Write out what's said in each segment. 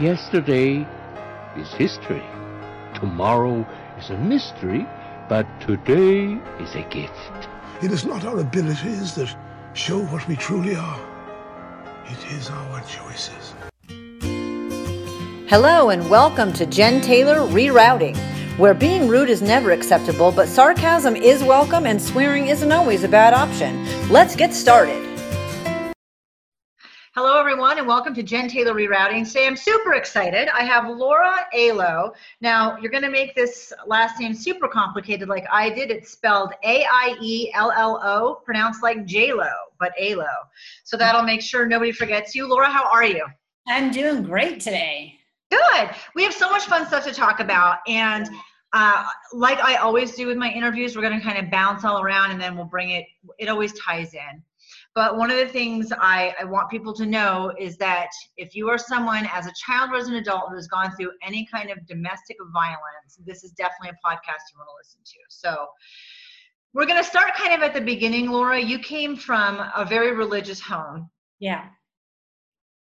Yesterday is history. Tomorrow is a mystery, but today is a gift. It is not our abilities that show what we truly are. It is our choices. Hello and welcome to Jen Taylor Rerouting, where being rude is never acceptable, but sarcasm is welcome and swearing isn't always a bad option. Let's get started. Hello, everyone, and welcome to Jen Taylor Rerouting. Today, I'm super excited. I have Laura Aiello. Now, you're going to make this last name super complicated like I did. It's spelled A-I-E-L-L-O, pronounced like J-Lo, but Aiello. So that'll make sure nobody forgets you. Laura, how are you? I'm doing great today. Good. We have so much fun stuff to talk about. And uh, like I always do with my interviews, we're going to kind of bounce all around and then we'll bring it, it always ties in. But one of the things I, I want people to know is that if you are someone as a child or as an adult who has gone through any kind of domestic violence, this is definitely a podcast you want to listen to. So we're going to start kind of at the beginning, Laura. You came from a very religious home. Yeah.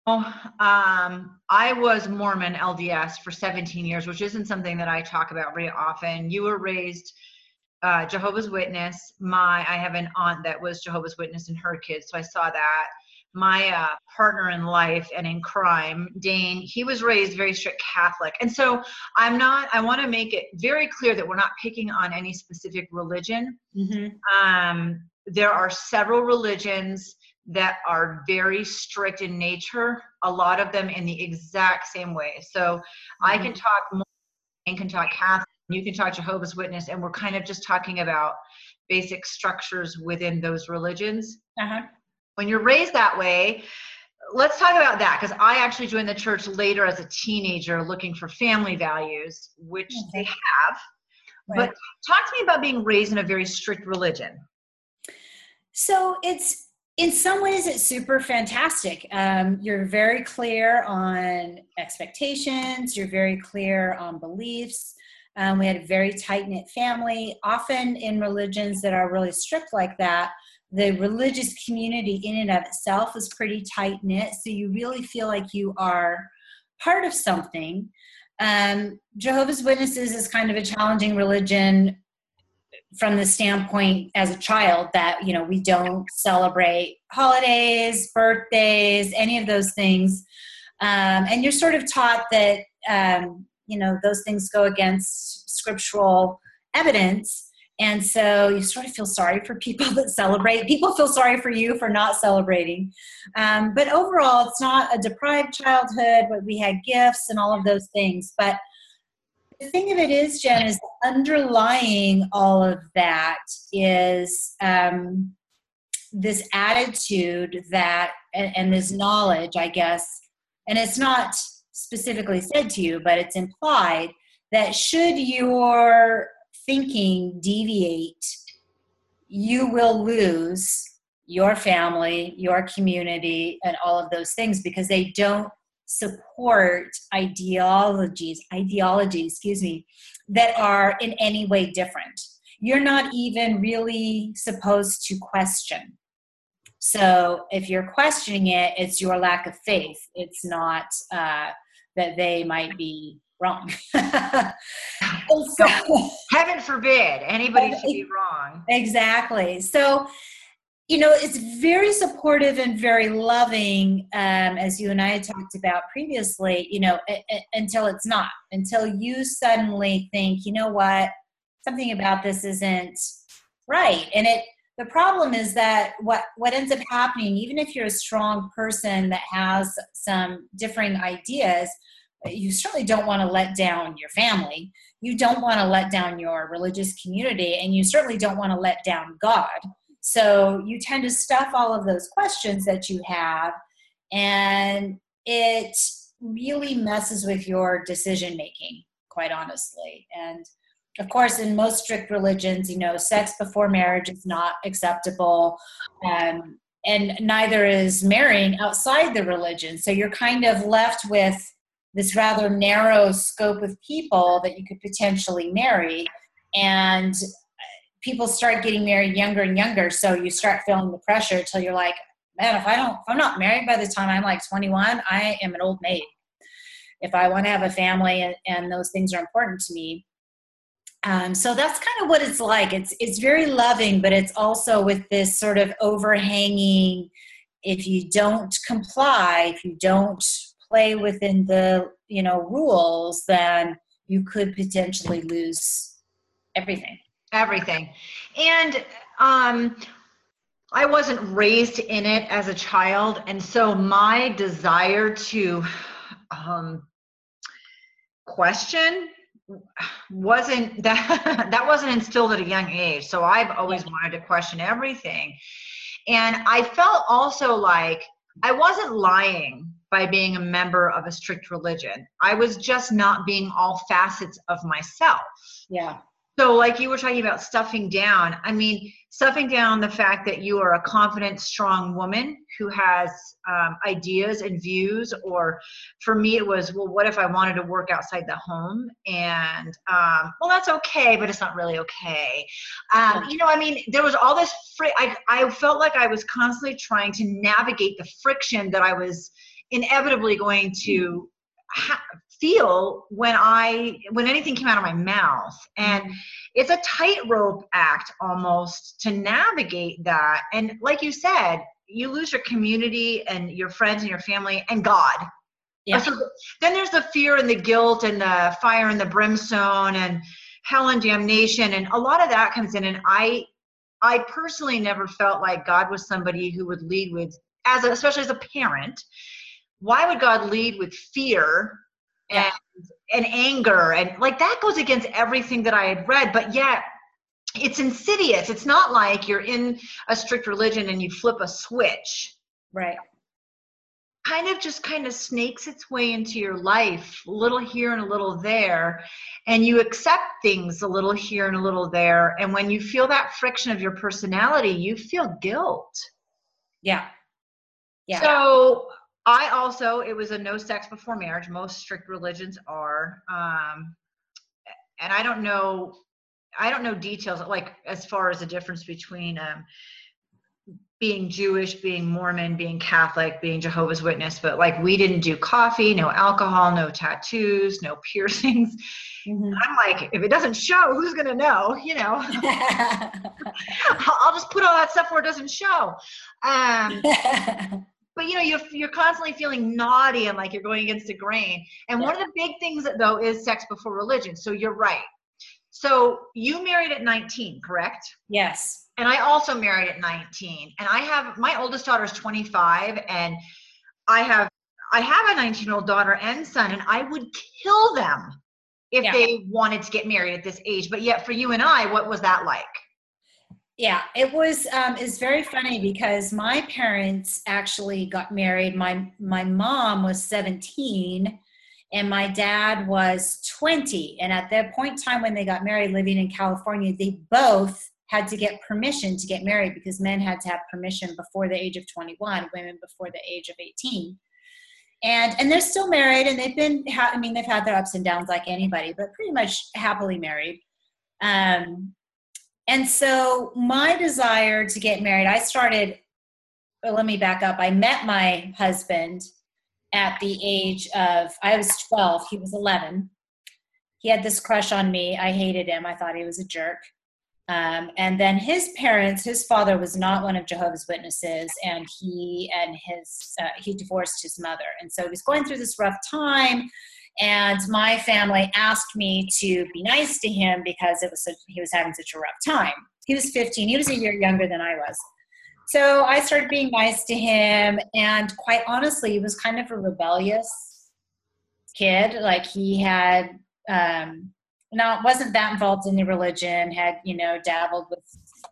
Oh, um, I was Mormon LDS for 17 years, which isn't something that I talk about very often. You were raised uh, Jehovah's Witness. My I have an aunt that was Jehovah's Witness and her kids, so I saw that. My uh, partner in life and in crime, Dane, he was raised very strict Catholic, and so I'm not. I want to make it very clear that we're not picking on any specific religion. Mm-hmm. Um, there are several religions that are very strict in nature. A lot of them in the exact same way. So mm-hmm. I can talk more and can talk Catholic you can talk Jehovah's Witness, and we're kind of just talking about basic structures within those religions. Uh-huh. When you're raised that way, let's talk about that because I actually joined the church later as a teenager looking for family values, which okay. they have. Right. But talk to me about being raised in a very strict religion. So it's in some ways it's super fantastic. Um, you're very clear on expectations. You're very clear on beliefs. Um, we had a very tight knit family. Often in religions that are really strict like that, the religious community in and of itself is pretty tight knit. So you really feel like you are part of something. Um, Jehovah's Witnesses is kind of a challenging religion from the standpoint as a child that you know we don't celebrate holidays birthdays any of those things um, and you're sort of taught that um, you know those things go against scriptural evidence. And so you sort of feel sorry for people that celebrate. People feel sorry for you for not celebrating. Um, but overall it's not a deprived childhood but we had gifts and all of those things. But the thing of it is jen is underlying all of that is um, this attitude that and, and this knowledge i guess. And it's not specifically said to you, but it's implied that should your thinking deviate, you will lose your family, your community, and all of those things because they don't support ideologies, ideologies, excuse me, that are in any way different. You're not even really supposed to question. So if you're questioning it, it's your lack of faith. It's not uh, that they might be wrong. so, heaven forbid anybody should be wrong. Exactly. So, you know, it's very supportive and very loving, um, as you and I had talked about previously, you know, a, a, until it's not, until you suddenly think, you know what, something about this isn't right. And it, the problem is that what what ends up happening even if you're a strong person that has some differing ideas you certainly don't want to let down your family. You don't want to let down your religious community and you certainly don't want to let down god. So you tend to stuff all of those questions that you have and it really messes with your decision making quite honestly. And of course, in most strict religions, you know, sex before marriage is not acceptable. Um, and neither is marrying outside the religion. So you're kind of left with this rather narrow scope of people that you could potentially marry. And people start getting married younger and younger. So you start feeling the pressure until you're like, man, if I don't, if I'm not married by the time I'm like 21, I am an old maid. if I want to have a family and, and those things are important to me. Um, so that's kind of what it's like. It's it's very loving, but it's also with this sort of overhanging. If you don't comply, if you don't play within the you know rules, then you could potentially lose everything. Everything, and um, I wasn't raised in it as a child, and so my desire to um, question wasn't that that wasn't instilled at a young age. So I've always wanted to question everything, and I felt also like I wasn't lying by being a member of a strict religion. I was just not being all facets of myself. Yeah. So, like you were talking about stuffing down, I mean, stuffing down the fact that you are a confident, strong woman who has um, ideas and views, or for me, it was, well, what if I wanted to work outside the home? And, um, well, that's okay, but it's not really okay. Um, you know, I mean, there was all this, fr- I, I felt like I was constantly trying to navigate the friction that I was inevitably going to ha- feel when I when anything came out of my mouth. And it's a tightrope act almost to navigate that. And like you said, you lose your community and your friends and your family and God. Yeah. So then there's the fear and the guilt and the fire and the brimstone and hell and damnation and a lot of that comes in and I I personally never felt like God was somebody who would lead with as a, especially as a parent why would God lead with fear and and anger and like that goes against everything that I had read, but yet it's insidious. It's not like you're in a strict religion and you flip a switch. Right. Kind of just kind of snakes its way into your life, a little here and a little there, and you accept things a little here and a little there. And when you feel that friction of your personality, you feel guilt. Yeah. Yeah. So I also, it was a no sex before marriage. Most strict religions are. Um, and I don't know, I don't know details like as far as the difference between um, being Jewish, being Mormon, being Catholic, being Jehovah's Witness, but like we didn't do coffee, no alcohol, no tattoos, no piercings. Mm-hmm. I'm like, if it doesn't show, who's gonna know? You know, I'll just put all that stuff where it doesn't show. Um, but you know you're, you're constantly feeling naughty and like you're going against the grain. And yeah. one of the big things though is sex before religion. So you're right. So you married at 19 correct? Yes. And i also married at 19 and i have my oldest daughter is 25 and i have i have a 19 year old daughter and son and i would kill them if yeah. they wanted to get married at this age. But yet for you and i what was that like yeah it was um it's very funny because my parents actually got married. My my mom was 17 and my dad was 20 and at that point in time when they got married living in california they both had to get permission to get married because men had to have permission before the age of 21 women before the age of 18 and and they're still married and they've been ha- i mean they've had their ups and downs like anybody but pretty much happily married. Um and so my desire to get married, I started, well, let me back up. I met my husband at the age of, I was 12, he was 11. He had this crush on me. I hated him. I thought he was a jerk. Um, and then his parents, his father was not one of Jehovah's Witnesses, and he and his uh, he divorced his mother, and so he was going through this rough time and my family asked me to be nice to him because it was such, he was having such a rough time. He was 15 he was a year younger than i was. So i started being nice to him and quite honestly he was kind of a rebellious kid. Like he had um now wasn't that involved in the religion had you know dabbled with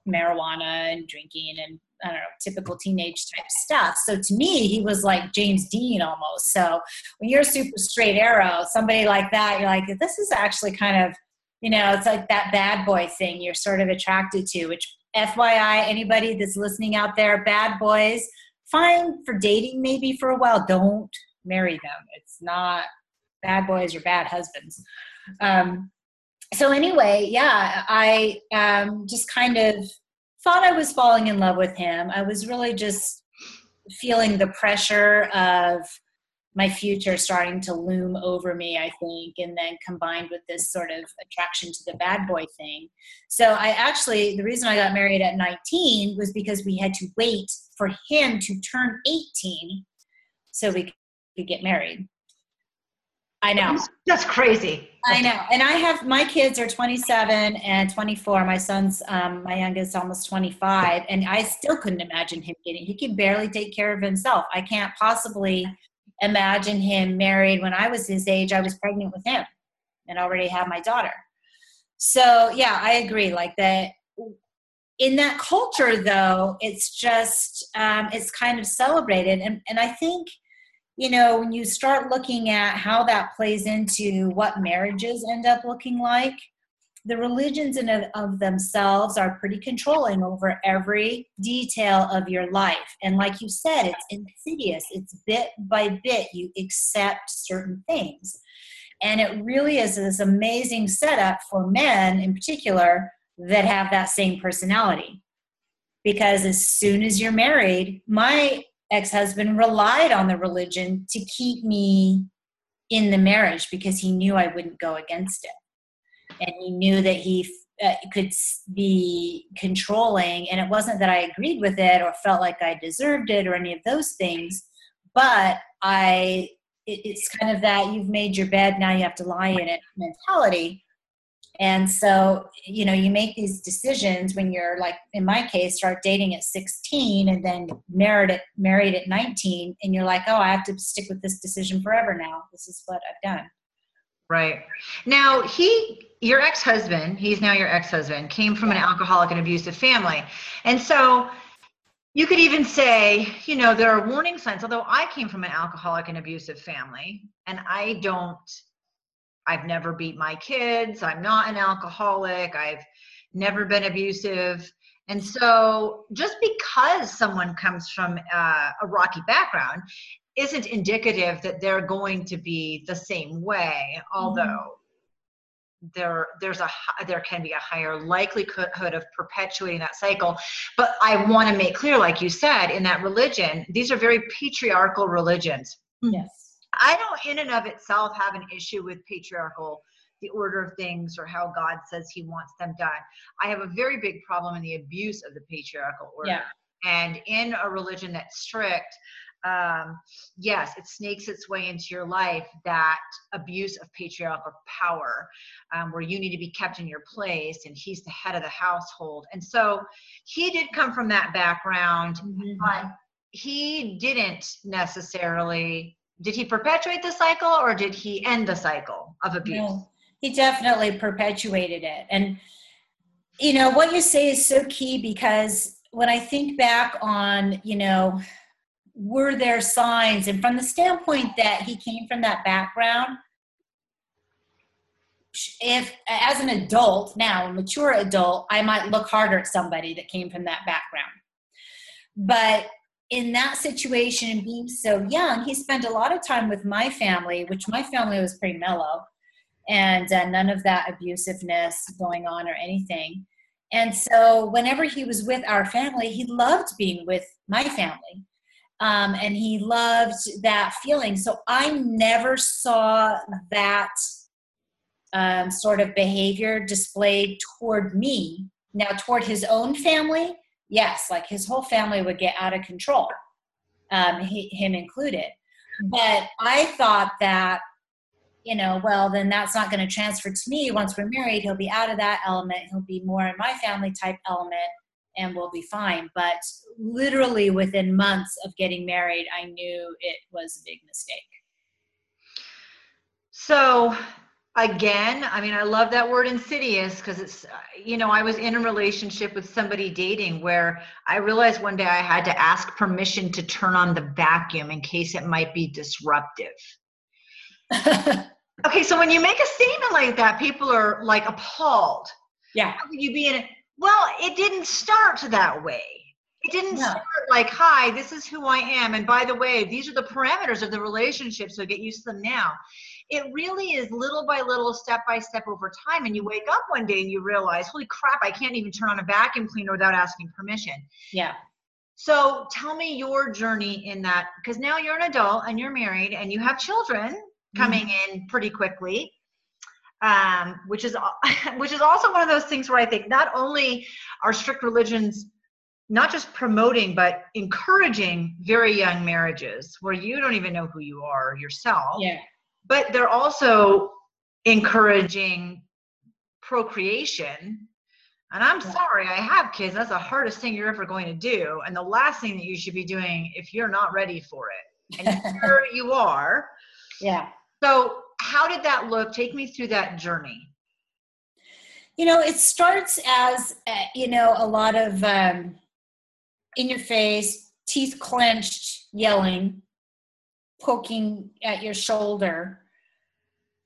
marijuana and drinking and I don't know, typical teenage type stuff. So to me, he was like James Dean almost. So when you're super straight arrow, somebody like that, you're like, this is actually kind of, you know, it's like that bad boy thing you're sort of attracted to, which FYI, anybody that's listening out there, bad boys, fine for dating maybe for a while. Don't marry them. It's not bad boys or bad husbands. Um, so anyway, yeah, I um, just kind of thought I was falling in love with him. I was really just feeling the pressure of my future starting to loom over me, I think, and then combined with this sort of attraction to the bad boy thing. So I actually, the reason I got married at 19 was because we had to wait for him to turn 18 so we could get married. I know. That's crazy. I know. And I have my kids are 27 and 24. My son's, um, my youngest, almost 25. And I still couldn't imagine him getting, he can barely take care of himself. I can't possibly imagine him married when I was his age. I was pregnant with him and already had my daughter. So, yeah, I agree. Like that in that culture, though, it's just, um, it's kind of celebrated. And, and I think, you know, when you start looking at how that plays into what marriages end up looking like, the religions in of, of themselves are pretty controlling over every detail of your life. And like you said, it's insidious. It's bit by bit you accept certain things. And it really is this amazing setup for men in particular that have that same personality. Because as soon as you're married, my ex husband relied on the religion to keep me in the marriage because he knew I wouldn't go against it. And he knew that he uh, could be controlling and it wasn't that i agreed with it or felt like i deserved it or any of those things but i it, it's kind of that you've made your bed now you have to lie in it mentality and so you know you make these decisions when you're like in my case start dating at 16 and then married at married at 19 and you're like oh i have to stick with this decision forever now this is what i've done Right. Now, he, your ex husband, he's now your ex husband, came from an alcoholic and abusive family. And so you could even say, you know, there are warning signs. Although I came from an alcoholic and abusive family, and I don't, I've never beat my kids. I'm not an alcoholic. I've never been abusive. And so, just because someone comes from uh, a rocky background isn't indicative that they're going to be the same way although mm-hmm. there there's a there can be a higher likelihood of perpetuating that cycle but i want to make clear like you said in that religion these are very patriarchal religions yes i don't in and of itself have an issue with patriarchal the order of things or how god says he wants them done i have a very big problem in the abuse of the patriarchal order yeah. and in a religion that's strict um, yes, it snakes its way into your life that abuse of patriarchal power, um, where you need to be kept in your place and he's the head of the household. And so he did come from that background, mm-hmm. but he didn't necessarily. Did he perpetuate the cycle or did he end the cycle of abuse? No, he definitely perpetuated it. And, you know, what you say is so key because when I think back on, you know, were there signs and from the standpoint that he came from that background if as an adult now a mature adult i might look harder at somebody that came from that background but in that situation and being so young he spent a lot of time with my family which my family was pretty mellow and uh, none of that abusiveness going on or anything and so whenever he was with our family he loved being with my family um, and he loved that feeling. So I never saw that um, sort of behavior displayed toward me. Now, toward his own family, yes, like his whole family would get out of control, um, he, him included. But I thought that, you know, well, then that's not going to transfer to me. Once we're married, he'll be out of that element. He'll be more in my family type element and we'll be fine. But literally within months of getting married, I knew it was a big mistake. So, again, I mean, I love that word insidious because it's, uh, you know, I was in a relationship with somebody dating where I realized one day I had to ask permission to turn on the vacuum in case it might be disruptive. okay, so when you make a statement like that, people are like appalled. Yeah. How could you be in it? Well, it didn't start that way. It didn't no. start like, hi, this is who I am. And by the way, these are the parameters of the relationship, so get used to them now. It really is little by little, step by step over time. And you wake up one day and you realize, holy crap, I can't even turn on a vacuum cleaner without asking permission. Yeah. So tell me your journey in that, because now you're an adult and you're married and you have children coming mm-hmm. in pretty quickly. Um, which is which is also one of those things where I think not only are strict religions not just promoting but encouraging very young marriages where you don't even know who you are yourself. Yeah. But they're also encouraging procreation and I'm sorry, I have kids. That's the hardest thing you're ever going to do. And the last thing that you should be doing if you're not ready for it. And here you are. Yeah. So, how did that look? Take me through that journey. You know, it starts as, uh, you know, a lot of um, in your face, teeth clenched, yelling, poking at your shoulder.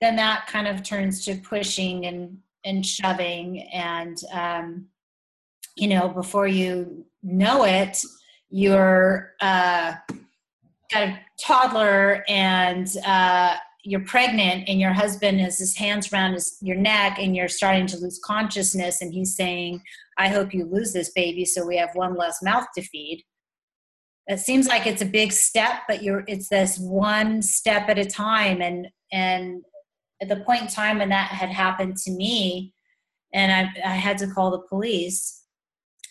Then that kind of turns to pushing and and shoving and um, you know before you know it you're uh, got a toddler and uh, you're pregnant and your husband has his hands around his, your neck and you're starting to lose consciousness and he's saying i hope you lose this baby so we have one less mouth to feed it seems like it's a big step but you're it's this one step at a time. And and at the point in time when that had happened to me and i, I had to call the police.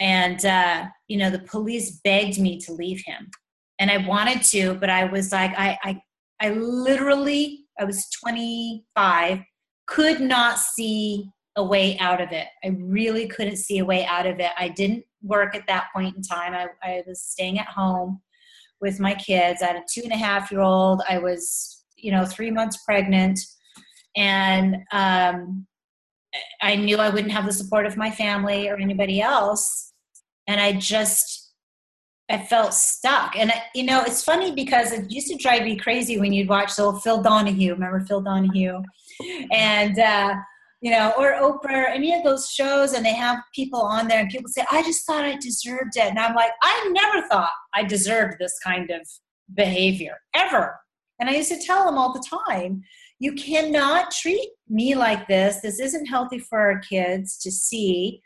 And uh, you know the police begged me to leave him. And i wanted to but i was like i i, I literally i was 25 could not see a way out of it. I really couldn't see a way out of it. I didn't work at that point in time. I, I was staying at home with my kids. I had a two and a half year old. I was you know three months pregnant. And um, I knew I wouldn't have the support of my family or anybody else, and I just I felt stuck. And I, you know, it's funny because it used to drive me crazy when you'd watch so Phil Donahue. Remember Phil Donahue? And uh, you know, or Oprah, any of those shows, and they have people on there, and people say, "I just thought I deserved it," and I'm like, I never thought I deserved this kind of behavior ever. And I used to tell them all the time, you cannot treat me like this. This isn't healthy for our kids to see.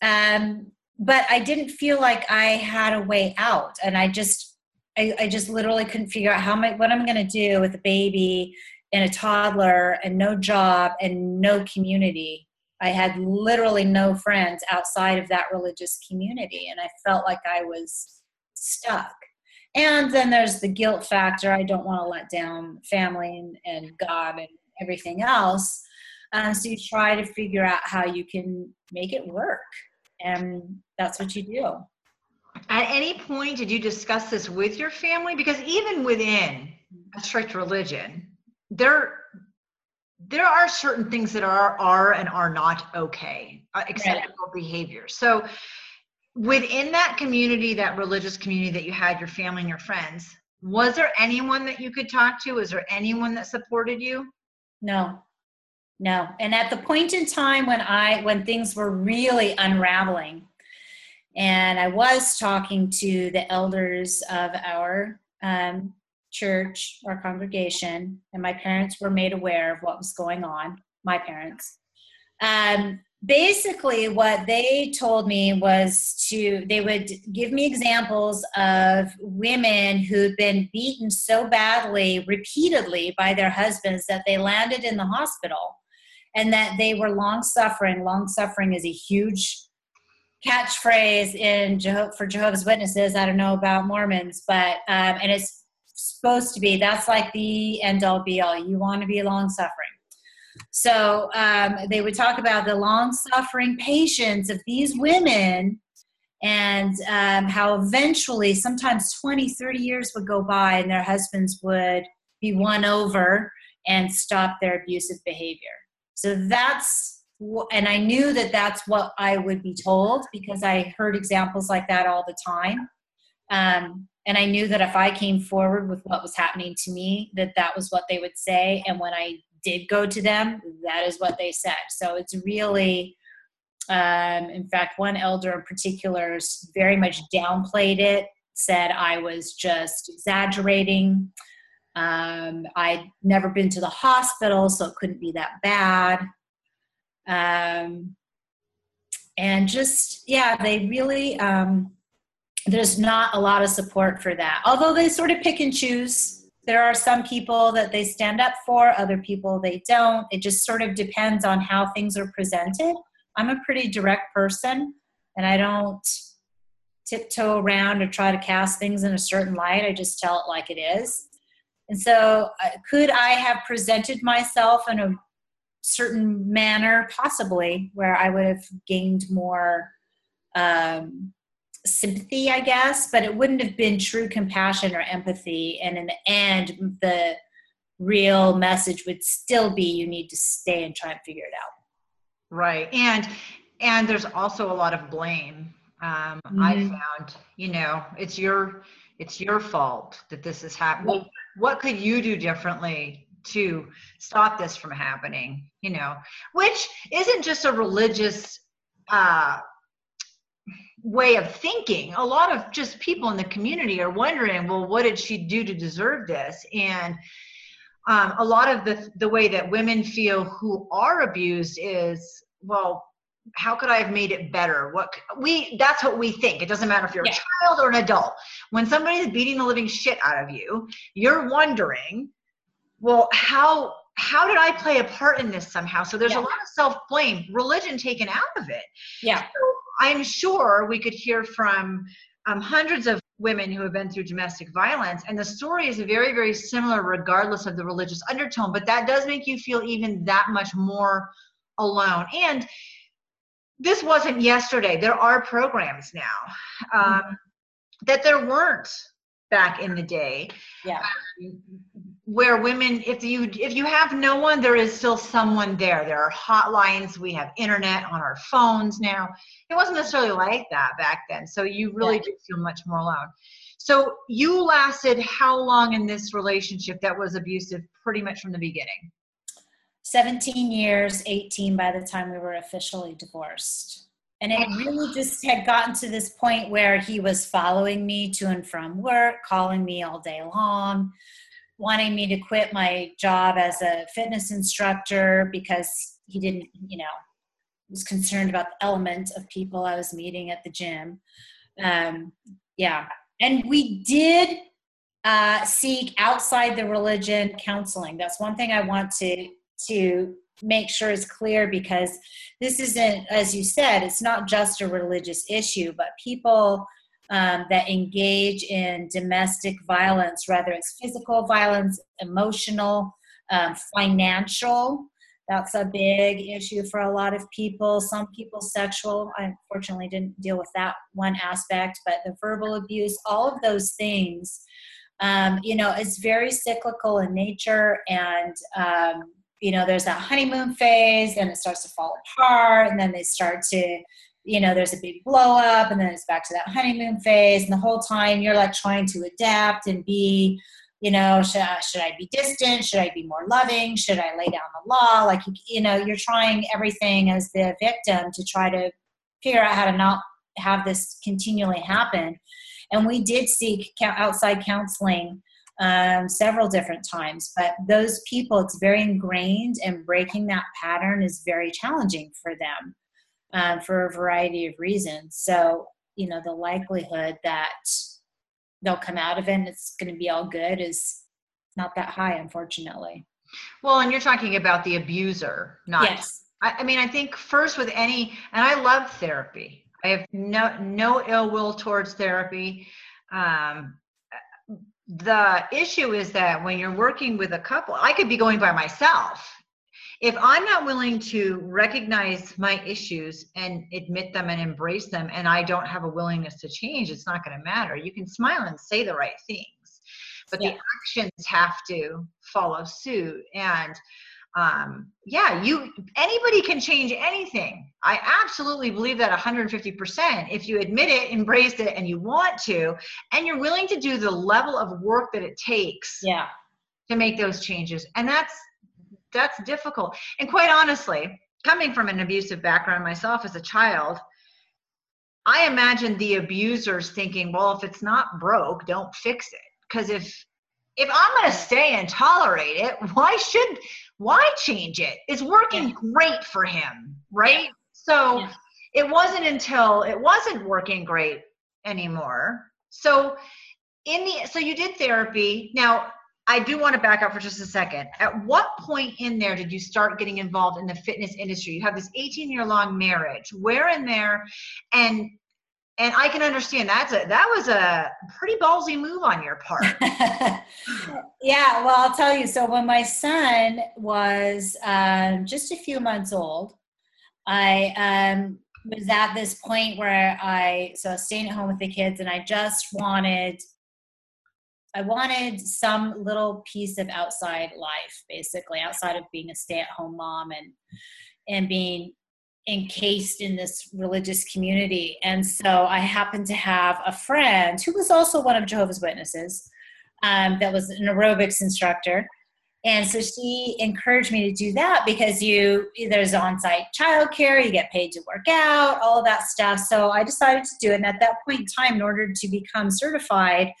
Um, but I didn't feel like I had a way out. And I just, I, I just literally couldn't figure out how I, what I'm going to do with a baby and a toddler and no job and no community. I had literally no friends outside of that religious community. And I felt like I was stuck and then there's the guilt factor i don't want to let down family and, god and everything else uh, so you try to figure out how you can make it work and that's what you do at any point did you discuss this with your family because even within a strict religion there there are certain things that are are and are not okay uh, acceptable right. behavior so within that community, that religious community that you had, your family and your friends, was there anyone that you could talk to? Was there anyone that supported you? No, no. And at the point in time when I, when things were really unraveling, and I was talking to the elders of our um, church, or congregation, and my parents were made aware of what was going on. My parents. Um, basically what they told me was to they would give me examples of women who'd been beaten so badly repeatedly by their husbands that they landed in the hospital and that they were long suffering long suffering is a huge catchphrase in Jeho- for jehovah's witnesses i don't know about mormons but um, and it's supposed to be that's like the end all be all you want to be long suffering so um, they would talk about the long suffering patience of these women and um, how eventually, sometimes 20, 30 years would go by and their husbands would be won over and stop their abusive behavior. So that's, and I knew that that's what I would be told because I heard examples like that all the time. Um, and I knew that if I came forward with what was happening to me, that that was what they would say. And when I did go to them, that is what they said. So it's really, um, in fact, one elder in particular very much downplayed it, said I was just exaggerating. Um, I'd never been to the hospital, so it couldn't be that bad. Um, and just, yeah, they really, um, there's not a lot of support for that. Although they sort of pick and choose. There are some people that they stand up for, other people they don't. It just sort of depends on how things are presented. I'm a pretty direct person and I don't tiptoe around or try to cast things in a certain light. I just tell it like it is. And so, uh, could I have presented myself in a certain manner? Possibly, where I would have gained more um, sympathy, I guess, but it wouldn't have been true compassion or empathy. And in the end, the real message would still be you need to stay and try and figure it out. Right. And and there's also a lot of blame. Um, mm-hmm. I found, you know, it's your it's your fault that this is happening. What could you do differently to stop this from happening? You know, which isn't just a religious uh, way of thinking. A lot of just people in the community are wondering, well, what did she do to deserve this? And um, a lot of the the way that women feel who are abused is, well, how could I have made it better? What we that's what we think. It doesn't matter if you're yeah. a child or an adult. When somebody's beating the living shit out of you, you're wondering, well, how how did I play a part in this somehow? So there's yeah. a lot of self blame, religion taken out of it. Yeah. So I'm sure we could hear from um, hundreds of women who have been through domestic violence, and the story is very, very similar, regardless of the religious undertone. But that does make you feel even that much more alone. And this wasn't yesterday. There are programs now um, mm-hmm. that there weren't back in the day. Yeah. Um, where women, if you if you have no one, there is still someone there. There are hotlines. We have internet on our phones now. It wasn't necessarily like that back then. So you really yeah. do feel much more alone. So you lasted how long in this relationship that was abusive? Pretty much from the beginning. 17 years, 18 by the time we were officially divorced. And it really just had gotten to this point where he was following me to and from work, calling me all day long, wanting me to quit my job as a fitness instructor because he didn't, you know, was concerned about the element of people I was meeting at the gym. Um, yeah. And we did uh, seek outside the religion counseling. That's one thing I want to to make sure is clear because this isn't, as you said, it's not just a religious issue, but people um, that engage in domestic violence, whether it's physical violence, emotional, um, financial. That's a big issue for a lot of people. Some people, sexual. I unfortunately didn't deal with that one aspect, but the verbal abuse, all of those things, um, you know, it's very cyclical in nature and um, you know there's that honeymoon phase and it starts to fall apart and then they start to you know there's a big blow up and then it's back to that honeymoon phase and the whole time you're like trying to adapt and be you know should, should i be distant? Should i be more loving? Should i lay down the law? Like you, you know you're trying everything as the victim to try to figure out how to not have this continually happen. And we did seek outside counseling um, several different times. But those people, it's very ingrained, and breaking that pattern is very challenging for them um, for a variety of reasons. So, you know, the likelihood that they'll come out of it and it's going to be all good is not that high, unfortunately. Well, and you're talking about the abuser, not. Yes. I, I mean, I think first with any, and I love therapy. I have no no ill will towards therapy. Um, the issue is that when you're working with a couple, I could be going by myself. If I'm not willing to recognize my issues and admit them and embrace them, and I don't have a willingness to change, it's not going to matter. You can smile and say the right things, but yeah. the actions have to follow suit. And um, yeah, you anybody can change anything. I absolutely believe that 150%. If you admit it, embrace it, and you want to, and you're willing to do the level of work that it takes, yeah, to make those changes, and that's that's difficult. And quite honestly, coming from an abusive background myself as a child, I imagine the abusers thinking, well, if it's not broke, don't fix it. Because if if I'm going to stay and tolerate it, why should why change it? It's working yeah. great for him, right? Yeah. So yeah. it wasn't until it wasn't working great anymore. So in the so you did therapy. Now I do want to back up for just a second. At what point in there did you start getting involved in the fitness industry? You have this 18 year long marriage. Where in there and and I can understand that's a that was a pretty ballsy move on your part. yeah, well, I'll tell you. So when my son was um, just a few months old, I um, was at this point where I so I was staying at home with the kids, and I just wanted I wanted some little piece of outside life, basically outside of being a stay at home mom and and being encased in this religious community. And so I happened to have a friend who was also one of Jehovah's Witnesses um, that was an aerobics instructor. And so she encouraged me to do that because you there's on-site childcare, you get paid to work out, all that stuff. So I decided to do it. And at that point in time, in order to become certified,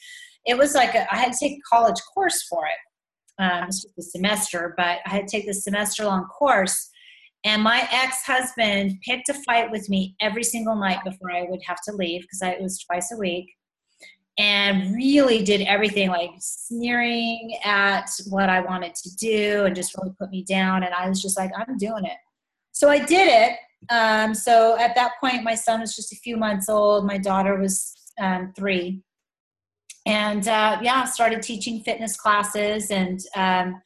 it was like a, I had to take a college course for it. Um, just a semester, but I had to take this semester long course and my ex husband picked a fight with me every single night before I would have to leave because it was twice a week and really did everything like sneering at what I wanted to do and just really put me down. And I was just like, I'm doing it. So I did it. Um, so at that point, my son was just a few months old, my daughter was um, three. And uh, yeah, started teaching fitness classes and um,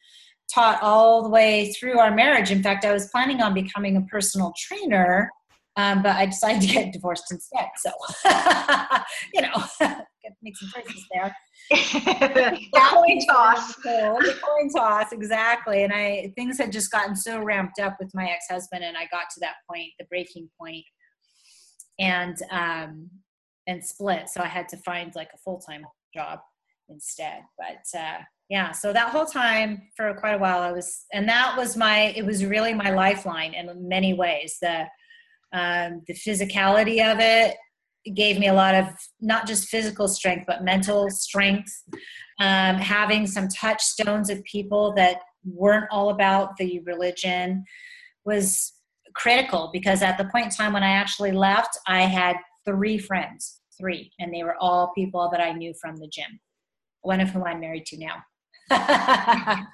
taught all the way through our marriage. In fact, I was planning on becoming a personal trainer, um, but I decided to get divorced instead. So, you know, make some choices there. the coin toss. The coin toss, exactly. And I things had just gotten so ramped up with my ex-husband, and I got to that point, the breaking point, and um, and split. So I had to find like a full-time job instead. But uh, yeah so that whole time for quite a while i was and that was my it was really my lifeline in many ways. The um, the physicality of it gave me a lot of not just physical strength but mental strength. Um, having some touchstones of people that weren't all about the religion was critical because at the point in time when i actually left i had three friends three and they were all people that i knew from the gym one of whom i'm married to now well,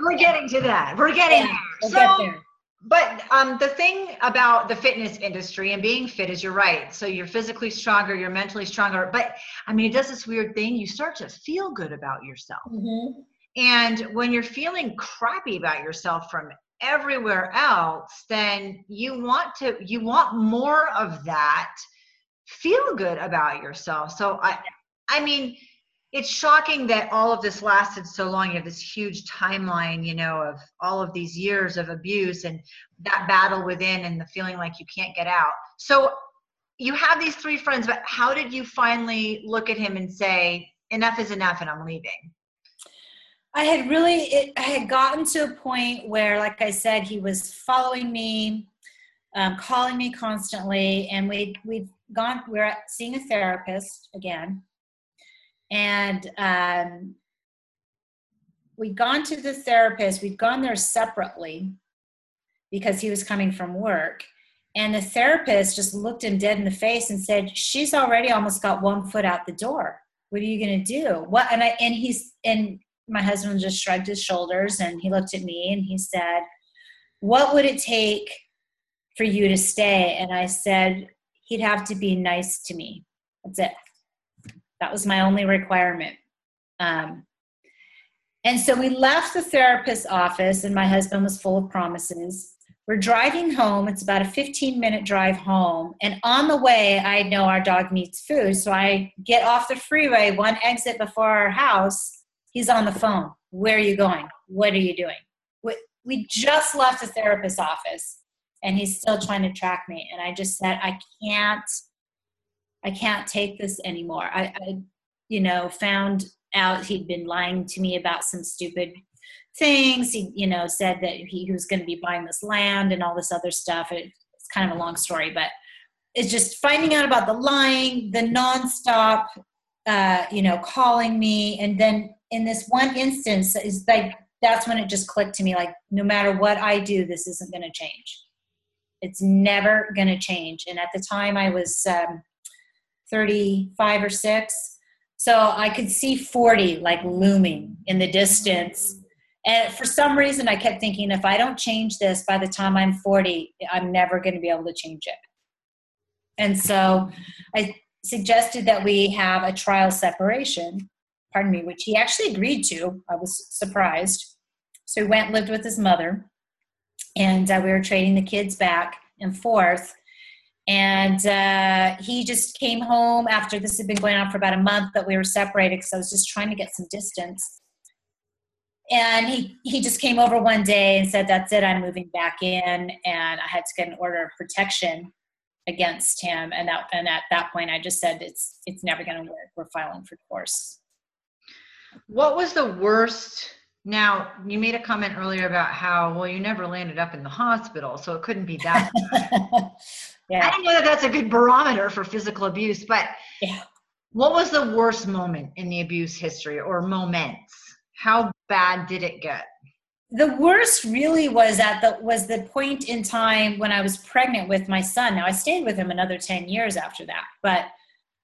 we're getting to that. We're getting yeah, there. We'll so, get there. But um, the thing about the fitness industry and being fit is you're right. So you're physically stronger, you're mentally stronger. But I mean, it does this weird thing. You start to feel good about yourself. Mm-hmm. And when you're feeling crappy about yourself from everywhere else, then you want to, you want more of that feel good about yourself. So I, I mean, it's shocking that all of this lasted so long. You have this huge timeline, you know, of all of these years of abuse and that battle within and the feeling like you can't get out. So you have these three friends, but how did you finally look at him and say, enough is enough and I'm leaving? I had really, it, I had gotten to a point where, like I said, he was following me, um, calling me constantly, and we we'd gone. We we're seeing a therapist again, and um, we'd gone to the therapist we'd gone there separately because he was coming from work. And the therapist just looked him dead in the face and said she's already almost got one foot out the door. What are you going to do? What and i and he's and my husband just shrugged his shoulders and he looked at me and he said what would it take for you to stay? And i said he'd have to be nice to me that's it that was my only requirement. Um, and so we left the therapist's office, and my husband was full of promises. We're driving home. It's about a 15 minute drive home. And on the way, I know our dog needs food. So I get off the freeway, one exit before our house. He's on the phone. Where are you going? What are you doing? We, we just left the therapist's office, and he's still trying to track me. And I just said, I can't I can't take this anymore. I, I, you know, found out he'd been lying to me about some stupid things. He, you know, said that he, was going to be buying this land and all this other stuff. It, it's kind of a long story, but it's just finding out about the lying, the nonstop, uh, you know, calling me, and then in this one instance, is like that's when it just clicked to me. Like, no matter what I do, this isn't going to change. It's never going to change. And at the time, I was um, 35 or 6. So I could see 40 like looming in the distance. And for some reason, I kept thinking if I don't change this by the time I'm 40, I'm never going to be able to change it. And so I suggested that we have a trial separation, pardon me, which he actually agreed to. I was surprised. So he went lived with his mother, and uh, we were trading the kids back and forth. And uh, he just came home after this had been going on for about a month that we were separated because I was just trying to get some distance. And he, he just came over one day and said, That's it, I'm moving back in. And I had to get an order of protection against him. And, that, and at that point, I just said, It's, it's never going to work. We're filing for divorce. What was the worst now, you made a comment earlier about how, well, you never landed up in the hospital, so it couldn't be that. yeah. I don't know that that's a good barometer for physical abuse, but yeah. what was the worst moment in the abuse history or moments? How bad did it get? The worst really was at the was the point in time when I was pregnant with my son. Now I stayed with him another 10 years after that, but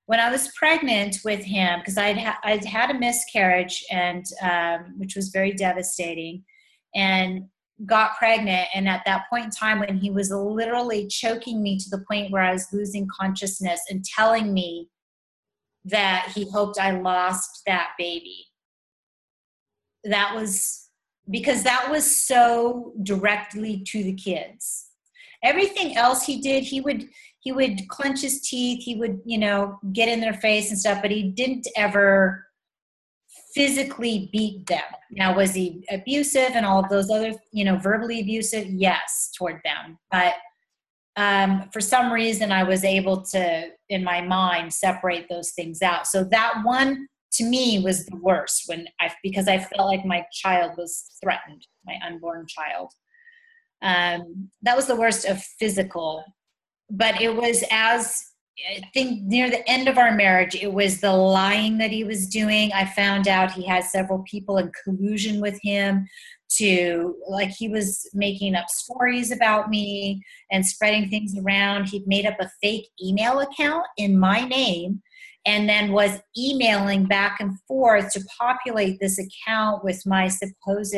when I was pregnant with him, because I'd, ha- I'd had a miscarriage, and um, which was very devastating, and got pregnant. And at that point in time, when he was literally choking me to the point where I was losing consciousness and telling me that he hoped I lost that baby, that was because that was so directly to the kids. Everything else he did, he would he would clench his teeth he would you know get in their face and stuff but he didn't ever physically beat them. Now was he abusive and all of those other you know verbally abusive? Yes toward them. But um, for some reason i was able to in my mind separate those things out. So that one to me was the worst when i because i felt like my child was threatened my unborn child. Um, that was the worst of physical but it was as I think near the end of our marriage, it was the lying that he was doing. I found out he had several people in collusion with him to, like, he was making up stories about me and spreading things around. He'd made up a fake email account in my name and then was emailing back and forth to populate this account with my supposed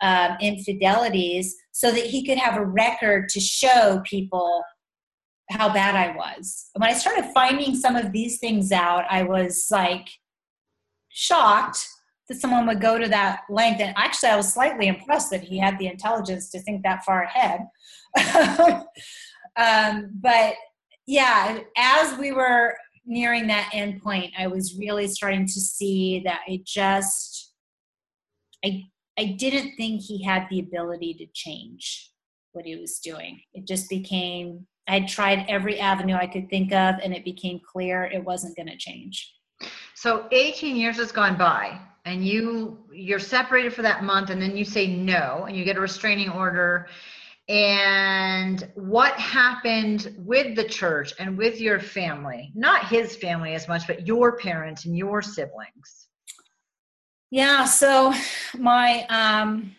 um, infidelities so that he could have a record to show people how bad I was. When I started finding some of these things out, I was like shocked that someone would go to that length. And actually, I was slightly impressed that he had the intelligence to think that far ahead. um, but yeah, as we were nearing that end point, I was really starting to see that it just, I, I didn't think he had the ability to change what he was doing. It just became I tried every avenue I could think of, and it became clear it wasn't going to change. So 18 years has gone by, and you you're separated for that month, and then you say no, and you get a restraining order. And what happened with the church and with your family? Not his family as much, but your parents and your siblings. Yeah. So my um,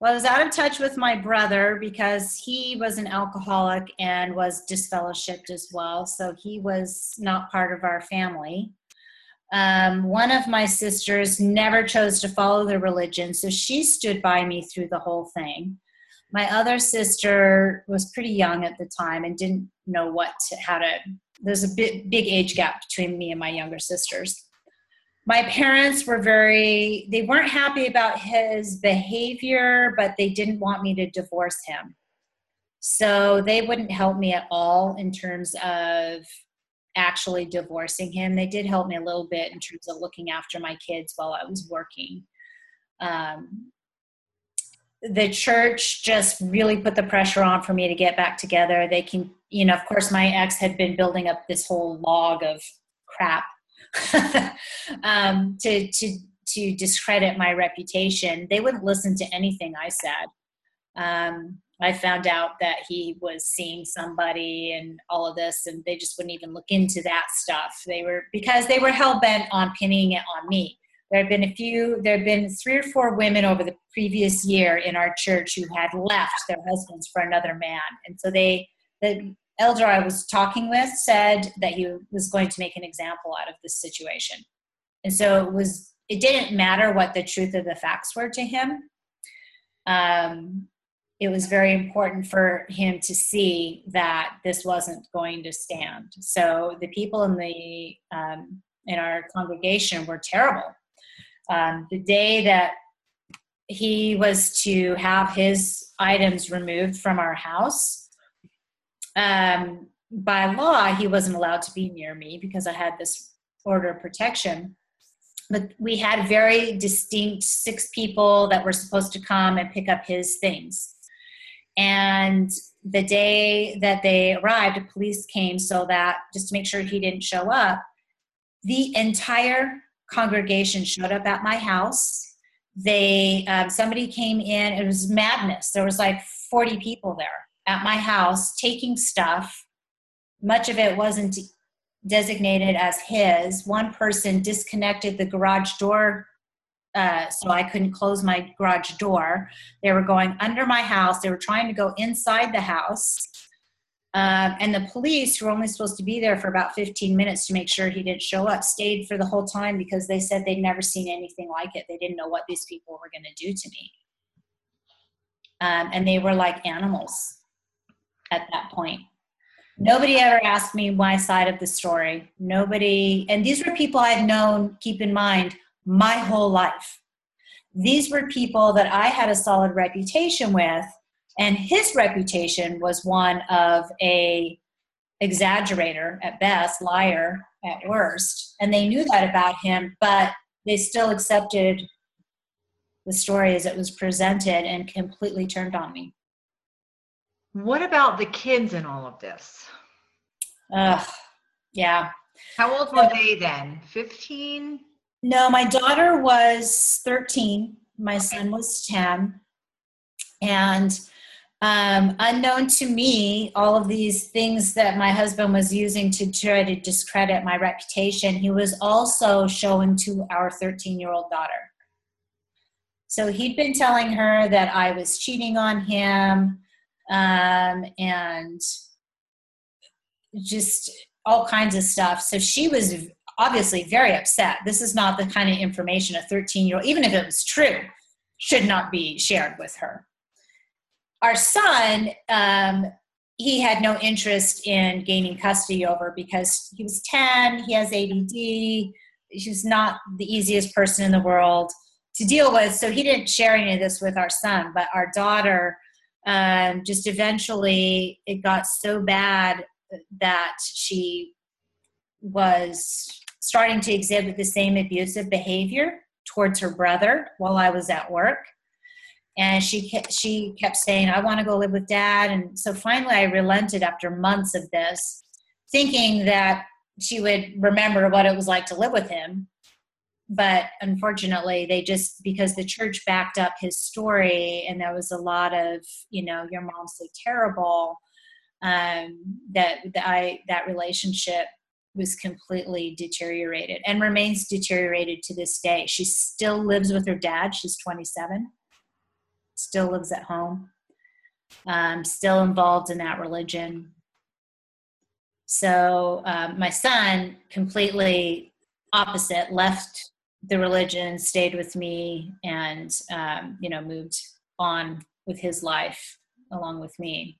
well, I was out of touch with my brother because he was an alcoholic and was disfellowshipped as well. So he was not part of our family. Um, one of my sisters never chose to follow the religion, so she stood by me through the whole thing. My other sister was pretty young at the time and didn't know what to, how to. There's a big, big age gap between me and my younger sisters my parents were very they weren't happy about his behavior but they didn't want me to divorce him. So they wouldn't help me at all in terms of actually divorcing him. They did help me a little bit in terms of looking after my kids while i was working. Um, the church just really put the pressure on for me to get back together. They can you know of course my ex had been building up this whole log of crap um, to to to discredit my reputation. They wouldn't listen to anything I said. Um, I found out that he was seeing somebody and all of this, and they just wouldn't even look into that stuff. They were because they were hell bent on pinning it on me. There have been a few, there have been three or four women over the previous year in our church who had left their husbands for another man, and so they, the elder I was talking with said that he was going to make an example out of this situation. And so it was it didn't matter what the truth of the facts were to him. Um, it was very important for him to see that this wasn't going to stand. So the people in the um, in our congregation were terrible. Um, the day that he was to have his items removed from our house, um, by law, he wasn't allowed to be near me because I had this order of protection. But we had very distinct six people that were supposed to come and pick up his things. And the day that they arrived, police came so that just to make sure he didn't show up, the entire congregation showed up at my house. They um, somebody came in. It was madness. There was like 40 people there at my house taking stuff. Much of it wasn't designated as his. One person disconnected the garage door uh, so I couldn't close my garage door. They were going under my house. They were trying to go inside the house. Um, and the police, who were only supposed to be there for about 15 minutes to make sure he didn't show up, stayed for the whole time because they said they'd never seen anything like it. They didn't know what these people were going to do to me. Um, and they were like animals at that point. Nobody ever asked me my side of the story. Nobody, and these were people I've known, keep in mind, my whole life. These were people that I had a solid reputation with, and his reputation was one of a exaggerator at best, liar at worst, and they knew that about him, but they still accepted the story as it was presented and completely turned on me. What about the kids in all of this? Uh, yeah. How old were they then? 15? No, my daughter was 13. My son was 10. And um, unknown to me, all of these things that my husband was using to try to discredit my reputation, he was also showing to our 13 year old daughter. So he'd been telling her that I was cheating on him um, and just all kinds of stuff. So she was obviously very upset. This is not the kind of information a 13 year old, even if it was true, should not be shared with her. Our son, um, he had no interest in gaining custody over because he was 10, he has ADD, he's not the easiest person in the world to deal with. So he didn't share any of this with our son, but our daughter um, just eventually it got so bad that she was starting to exhibit the same abusive behavior towards her brother while I was at work. And she kept, she kept saying, I want to go live with dad. And so finally I relented after months of this, thinking that she would remember what it was like to live with him. But unfortunately, they just, because the church backed up his story and there was a lot of, you know, your mom's so terrible, um, that, that I, that relationship was completely deteriorated and remains deteriorated to this day. She still lives with her dad. She's 27, still lives at home, um, still involved in that religion. So um, my son, completely opposite, left the religion, stayed with me, and um, you know moved on with his life along with me.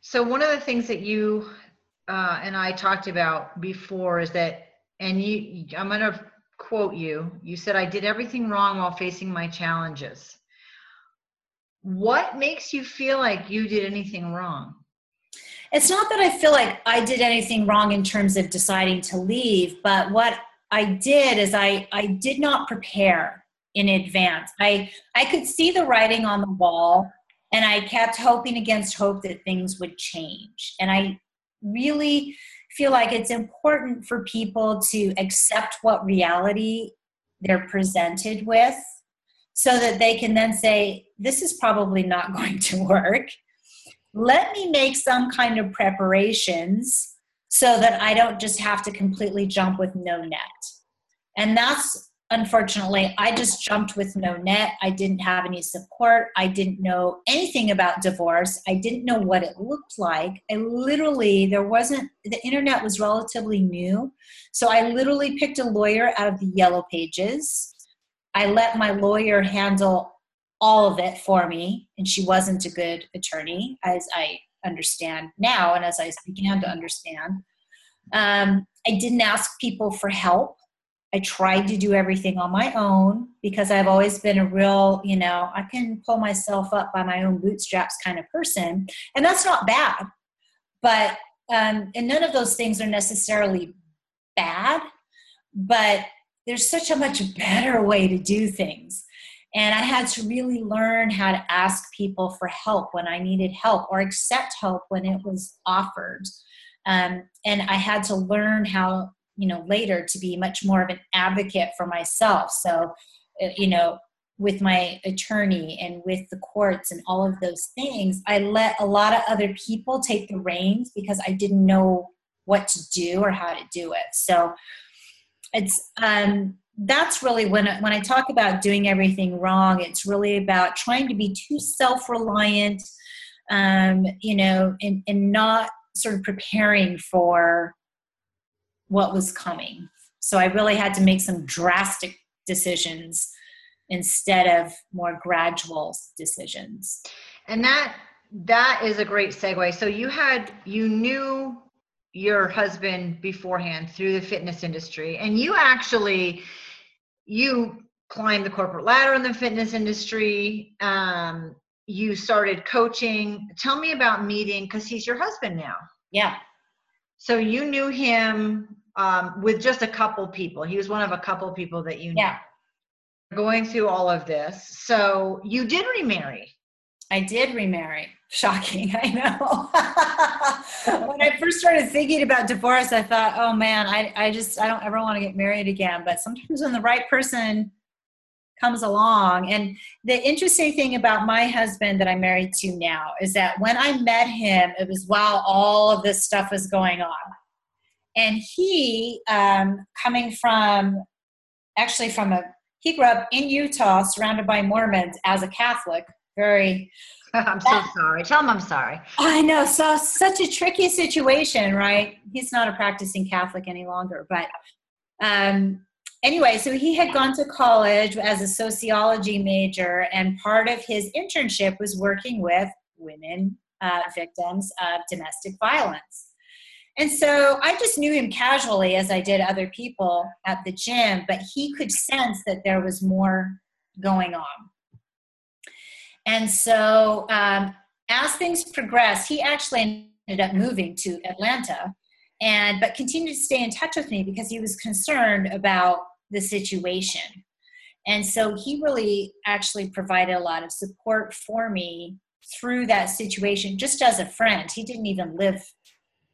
So one of the things that you uh, and I talked about before is that, and you, I'm going to quote you. You said, I did everything wrong while facing my challenges. What makes you feel like you did anything wrong? It's not that I feel like I did anything wrong in terms of deciding to leave, but what I did is I, I did not prepare in advance. I, I could see the writing on the wall and I kept hoping against hope that things would change. And I really feel like it's important for people to accept what reality they're presented with so that they can then say, This is probably not going to work. Let me make some kind of preparations so that I don't just have to completely jump with no net. And that's unfortunately, I just jumped with no net. I didn't have any support. I didn't know anything about divorce. I didn't know what it looked like. I literally, there wasn't, the internet was relatively new. So I literally picked a lawyer out of the yellow pages. I let my lawyer handle all of it for me, and she wasn't a good attorney, as I understand now and as I began to understand. Um, I didn't ask people for help. I tried to do everything on my own because I've always been a real, you know, I can pull myself up by my own bootstraps kind of person. And that's not bad. But, um, and none of those things are necessarily bad, but there's such a much better way to do things. And I had to really learn how to ask people for help when I needed help or accept help when it was offered. Um, and I had to learn how you know later to be much more of an advocate for myself so uh, you know with my attorney and with the courts and all of those things i let a lot of other people take the reins because i didn't know what to do or how to do it so it's um that's really when when i talk about doing everything wrong it's really about trying to be too self-reliant um you know and and not sort of preparing for what was coming. So I really had to make some drastic decisions instead of more gradual decisions. And that that is a great segue. So you had you knew your husband beforehand through the fitness industry and you actually you climbed the corporate ladder in the fitness industry um, you started coaching tell me about meeting because he's your husband now yeah so you knew him um, with just a couple people. He was one of a couple people that you knew. Yeah. Going through all of this. So you did remarry. I did remarry. Shocking, I know. when I first started thinking about divorce, I thought, oh man, I, I just, I don't ever want to get married again. But sometimes when the right person comes along, and the interesting thing about my husband that I'm married to now is that when I met him, it was while all of this stuff was going on and he um, coming from actually from a he grew up in utah surrounded by mormons as a catholic very. I'm so sorry. Tell him i'm sorry. I know so such a tricky situation right? He's not a practicing catholic any longer but um, anyway so he had gone to college as a sociology major and part of his internship was working with women uh, victims of domestic violence. And so I just knew him casually as I did other people at the gym, but he could sense that there was more going on. And so um, as things progressed, he actually ended up moving to Atlanta and but continued to stay in touch with me because he was concerned about the situation. And so he really actually provided a lot of support for me through that situation just as a friend. He didn't even live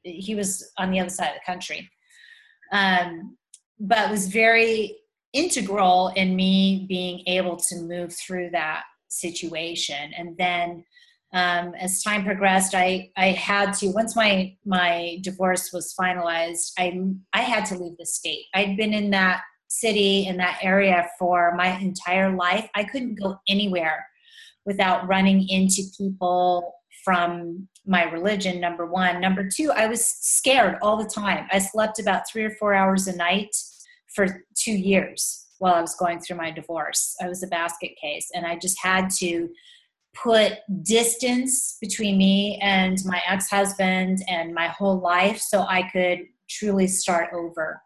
he was on the other side of the country um, but was very integral in me being able to move through that situation. And then um, as time progressed i i had to once my my divorce was finalized i i had to leave the state. I'd been in that city in that area for my entire life. I couldn't go anywhere without running into people from my religion number one. Number two i was scared all the time. I slept about three or four hours a night for two years while i was going through my divorce i was a basket case and i just had to put distance between me and my ex-husband and my whole life so i could truly start over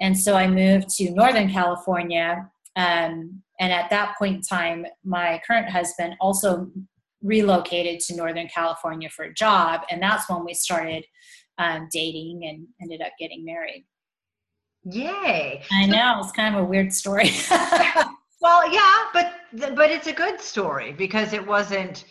and so i moved to northern california um, and at that point in time my current husband also relocated to Northern California for a job. And that's when we started um, dating and ended up getting married. Yay. I know. It's kind of a weird story. well, yeah, but but it's a good story because it wasn't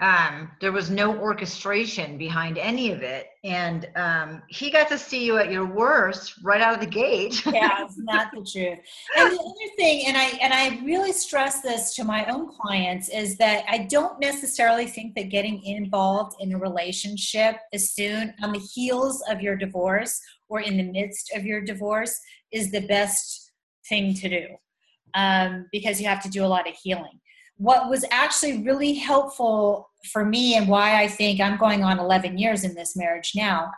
um, there was no orchestration behind any of it and um, he got to see you at your worst right out of the gate yeah it's not the truth and the other thing and i and i really stress this to my own clients is that i don't necessarily think that getting involved in a relationship as soon on the heels of your divorce or in the midst of your divorce is the best thing to do um, because you have to do a lot of healing. What was actually really helpful for me and why I think I'm going on 11 years in this marriage now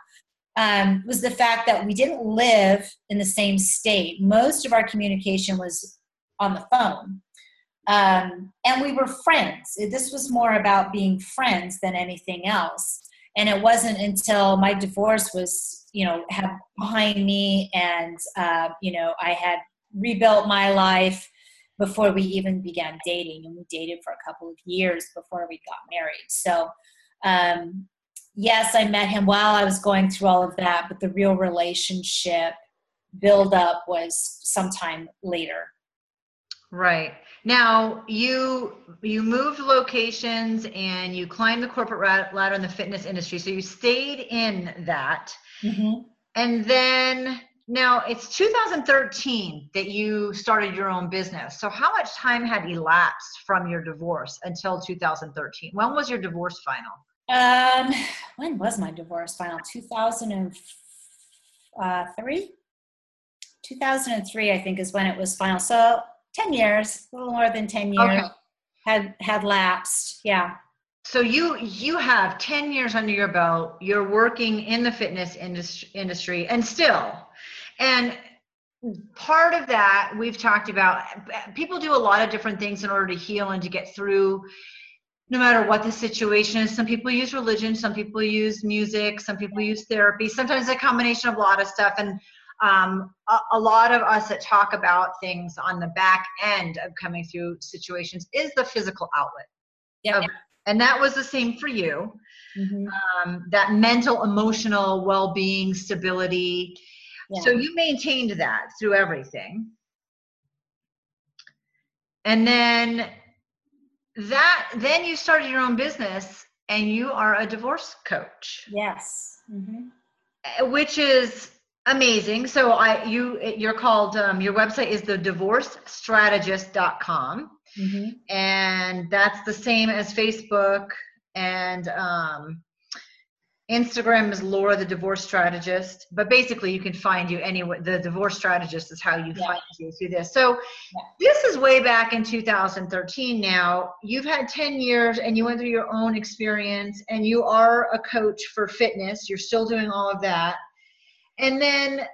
um, was the fact that we didn't live in the same state. Most of our communication was on the phone. Um, and we were friends. This was more about being friends than anything else. And it wasn't until my divorce was, you know, have behind me and, uh, you know, I had rebuilt my life before we even began dating. And we dated for a couple of years before we got married. So, um, yes, I met him while I was going through all of that, but the real relationship build up was sometime later. Right. Now you you moved locations and you climbed the corporate ladder in the fitness industry. So you stayed in that. Mm-hmm. And then now it's 2013 that you started your own business. So how much time had elapsed from your divorce until 2013? When was your divorce final? Um, when was my divorce final? 2003? 2003, I think, is when it was final. So 10 years, a little more than 10 years okay. had had lapsed. Yeah. So you you have 10 years under your belt. You're working in the fitness industry, industry and still. And part of that we've talked about people do a lot of different things in order to heal and to get through no matter what the situation is. Some people use religion, some people use music, some people use therapy, sometimes a combination of a lot of stuff. And um, a, a, lot of us that talk about things on the back end of coming through situations is the physical outlet. Yeah. And that was the same for you. Mm-hmm. Um, that mental, emotional well being, stability. Yeah. So you maintained that through everything. And then that then you started your own business and you are a divorce coach yes mm-hmm. which is amazing so i you you're called um, your website is the divorcestrategist.com mm-hmm. and that's the same as facebook and um, Instagram is Laura the divorce strategist, but basically you can find you anywhere. The divorce strategist is how you yeah. find you through this. So yeah. this is way back in 2013 now. You've had 10 years and you went through your own experience and you are a coach for fitness. You're still doing all of that. And then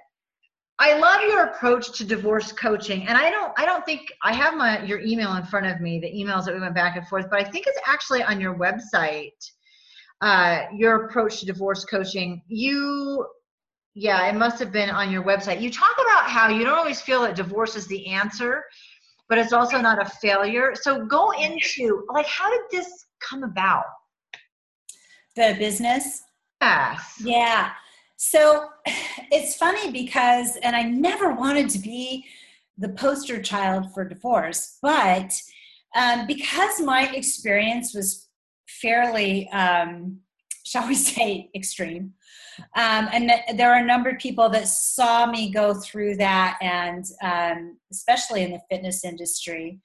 I love your approach to divorce coaching. And I don't I don't think I have my your email in front of me, the emails that we went back and forth, but I think it's actually on your website uh, your approach to divorce coaching. You, yeah, it must have been on your website. You talk about how you don't always feel that divorce is the answer, but it's also not a failure. So go into like, how did this come about? The business. Yes. Yeah. So it's funny because, and I never wanted to be the poster child for divorce, but um, because my experience was fairly, um, shall we say, extreme. Um, and there are a number of people that saw me go through that, and um, especially in the fitness industry.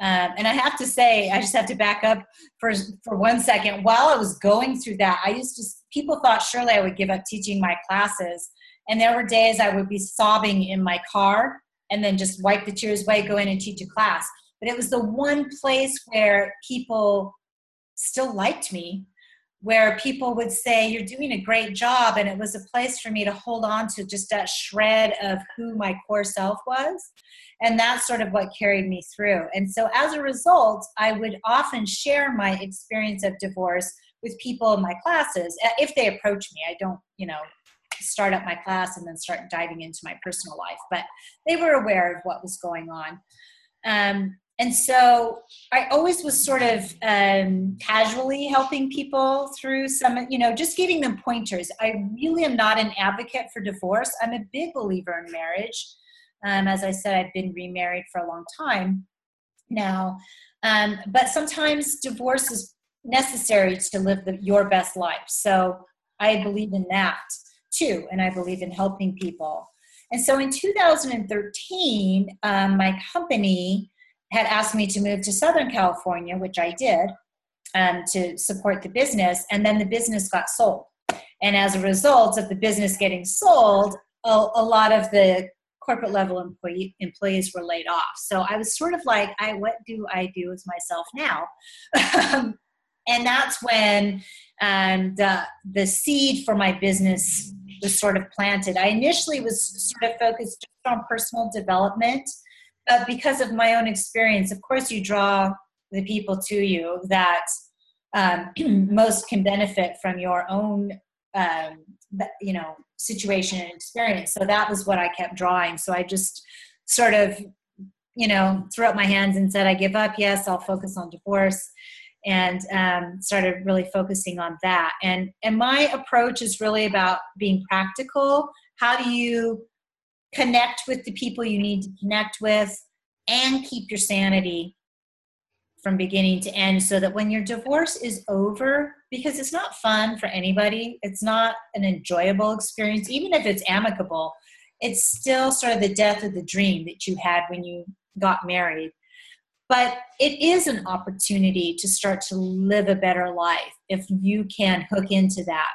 Um, and I have to say, I just have to back up for for one second. While I was going through that, I used to. People thought surely I would give up teaching my classes, and there were days I would be sobbing in my car, and then just wipe the tears away, go in and teach a class. But it was the one place where people still liked me where people would say you're doing a great job and it was a place for me to hold on to just that shred of who my core self was and that's sort of what carried me through and so as a result i would often share my experience of divorce with people in my classes if they approach me i don't you know start up my class and then start diving into my personal life but they were aware of what was going on um, and so I always was sort of um, casually helping people through some, you know, just giving them pointers. I really am not an advocate for divorce. I'm a big believer in marriage. Um, as I said, I've been remarried for a long time now. Um, but sometimes divorce is necessary to live the, your best life. So I believe in that too, and I believe in helping people. And so in 2013, um, my company had asked me to move to Southern California, which I did, um, to support the business. And then the business got sold. And as a result of the business getting sold, a, a lot of the corporate level employee, employees were laid off. So I was sort of like, I what do I do with myself now? and that's when um, the the seed for my business was sort of planted. I initially was sort of focused on personal development, but because of my own experience, of course, you draw the people to you that um, most can benefit from your own um, you know situation and experience. So that was what i kept drawing. So i just sort of you know threw up my hands and said i give up. Yes i'll focus on divorce and um, started really focusing on that. And and my approach is really about being practical. How do you connect with the people you need to connect with and keep your sanity from beginning to end so that when your divorce is over because it's not fun for anybody it's not an enjoyable experience even if it's amicable it's still sort of the death of the dream that you had when you got married but it is an opportunity to start to live a better life if you can hook into that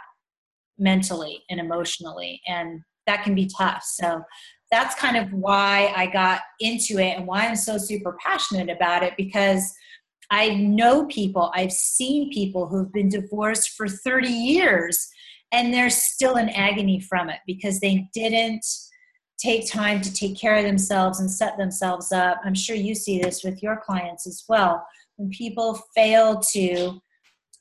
mentally and emotionally and that can be tough. So that's kind of why I got into it and why I'm so super passionate about it because I know people, I've seen people who've been divorced for 30 years and they're still in agony from it because they didn't take time to take care of themselves and set themselves up. I'm sure you see this with your clients as well. When people fail to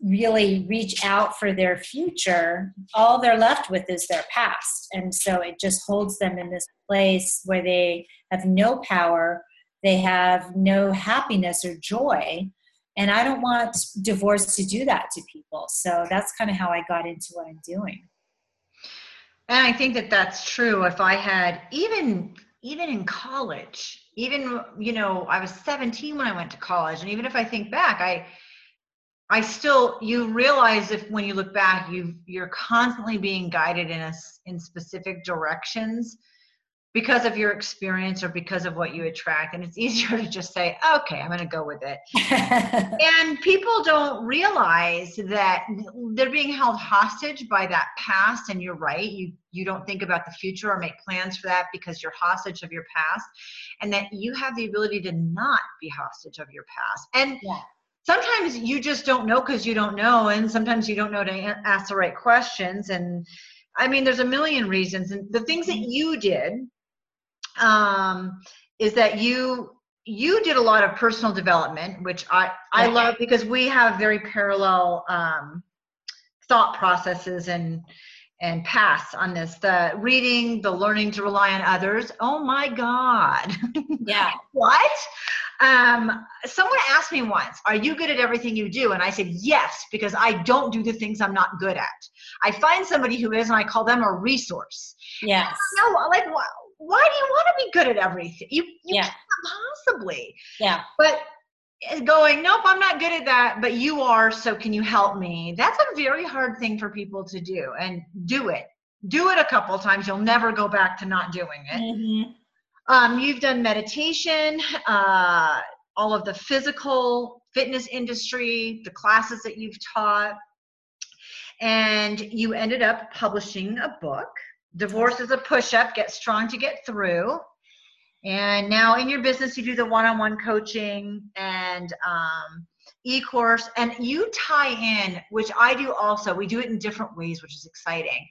really reach out for their future, all they're left with is their past. And so it just holds them in this place where they have no power, they have no happiness or joy and i don't want divorce to do that to people so that's kind of how i got into what i'm doing and i think that that's true. If i had even even in college even you know i was 17 when i went to college and even if i think back i i still you realize if when you look back you you're constantly being guided in a in specific directions because of your experience or because of what you attract and it's easier to just say okay i'm going to go with it and people don't realize that they're being held hostage by that past and you're right you you don't think about the future or make plans for that because you're hostage of your past and that you have the ability to not be hostage of your past and yeah. sometimes you just don't know because you don't know and sometimes you don't know to ask the right questions and I mean, there's a million reasons, and the things that mm-hmm. you did um, is that you you did a lot of personal development, which I I love because we have very parallel um, thought processes and and paths on this. The reading the learning to rely on others. Oh my god. Yeah. What? Um, someone asked me once are you good at everything you do? And i said yes because i don't do the things i'm not good at. I find somebody who is and i call them a resource. Yes. No like wow why do you want to be good at everything? You, you yeah. can't possibly. Yeah. But eh, going, nope, I'm not good at that, but you are, so can you help me? That's a very hard thing for people to do and do it. Do it a couple times. You'll never go back to not doing it. Mm-hmm. Um, you've done meditation, uh, all of the physical fitness industry, the classes that you've taught, and you ended up publishing a book Divorce is a push up, get strong to get through. And now in your business, you do the one on one coaching and um, e course, and you tie in, which I do also. We do it in different ways, which is exciting.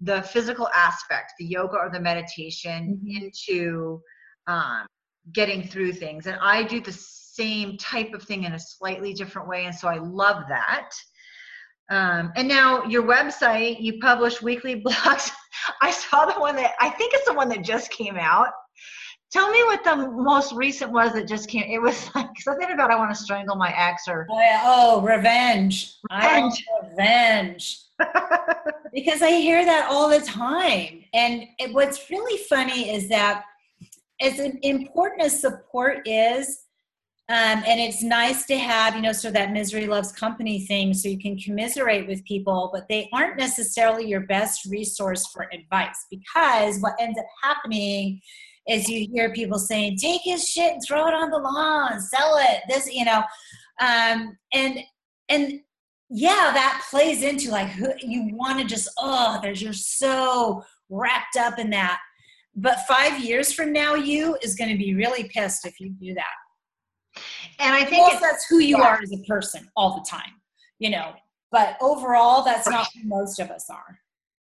The physical aspect, the yoga or the meditation, mm-hmm. into um, getting through things. And I do the same type of thing in a slightly different way. And so I love that. Um, and now your website, you publish weekly blogs. I saw the one that I think it's the one that just came out. Tell me what the most recent was that just came. It was like something about I want to strangle my ex or oh, oh revenge. Revenge. revenge. because I hear that all the time. And it, what's really funny is that as important as support is, um, and it's nice to have, you know, sort of that misery loves company thing so you can commiserate with people, but they aren't necessarily your best resource for advice because what ends up happening is you hear people saying, take his shit and throw it on the lawn, sell it, this, you know. Um, and, and, yeah, that plays into like who you want to just, oh, there's you're so wrapped up in that but five years from now, you is going to be really pissed if you do that. And I think that's who you yeah. are as a person all the time, you know. But overall, that's not who most of us are.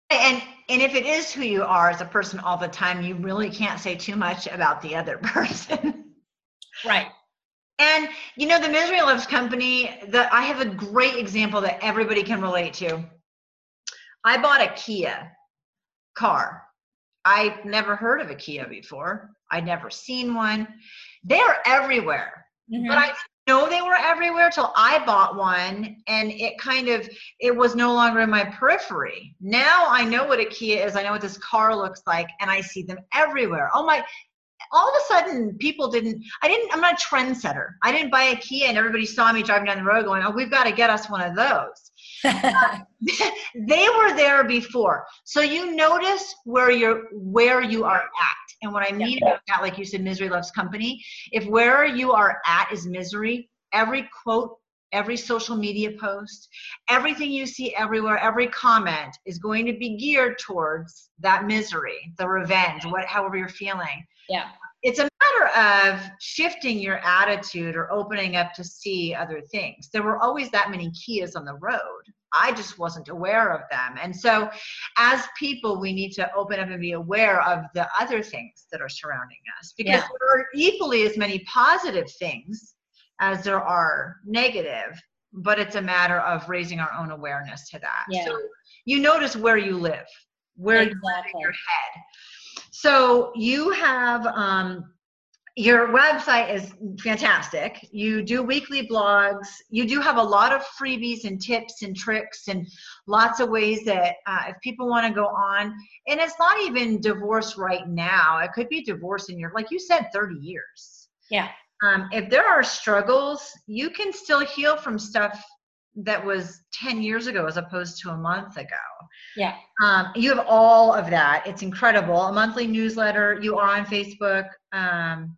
And and if it is who you are as a person all the time, you really can't say too much about the other person. right. And you know, the Misery Loves Company, that I have a great example that everybody can relate to. I bought a Kia car. I never heard of a Kia before. I'd never seen one. They're everywhere. Mm-hmm. But I know they were everywhere till I bought one and it kind of it was no longer in my periphery. Now I know what a Kia is. I know what this car looks like and I see them everywhere. Oh my all of a sudden people didn't I didn't I'm not a trendsetter. I didn't buy a Kia and everybody saw me driving down the road going, "Oh, we've got to get us one of those." they were there before. So you notice where you're where you are at. And what I mean yeah. about that, like you said, misery loves company. If where you are at is misery, every quote, every social media post, everything you see everywhere, every comment is going to be geared towards that misery, the revenge, what however you're feeling. Yeah. It's a matter of shifting your attitude or opening up to see other things. There were always that many Kias on the road. I just wasn't aware of them. And so, as people, we need to open up and be aware of the other things that are surrounding us because yeah. there are equally as many positive things as there are negative, but it's a matter of raising our own awareness to that. Yeah. So, you notice where you live, where exactly. you live in your head. So, you have, um, your website is fantastic. You do weekly blogs. You do have a lot of freebies and tips and tricks and lots of ways that uh, if people want to go on, and it's not even divorce right now. It could be divorce in your, like you said, 30 years. Yeah. Um, if there are struggles, you can still heal from stuff that was 10 years ago as opposed to a month ago. Yeah. Um, you have all of that. It's incredible. A monthly newsletter. You are on Facebook. Um,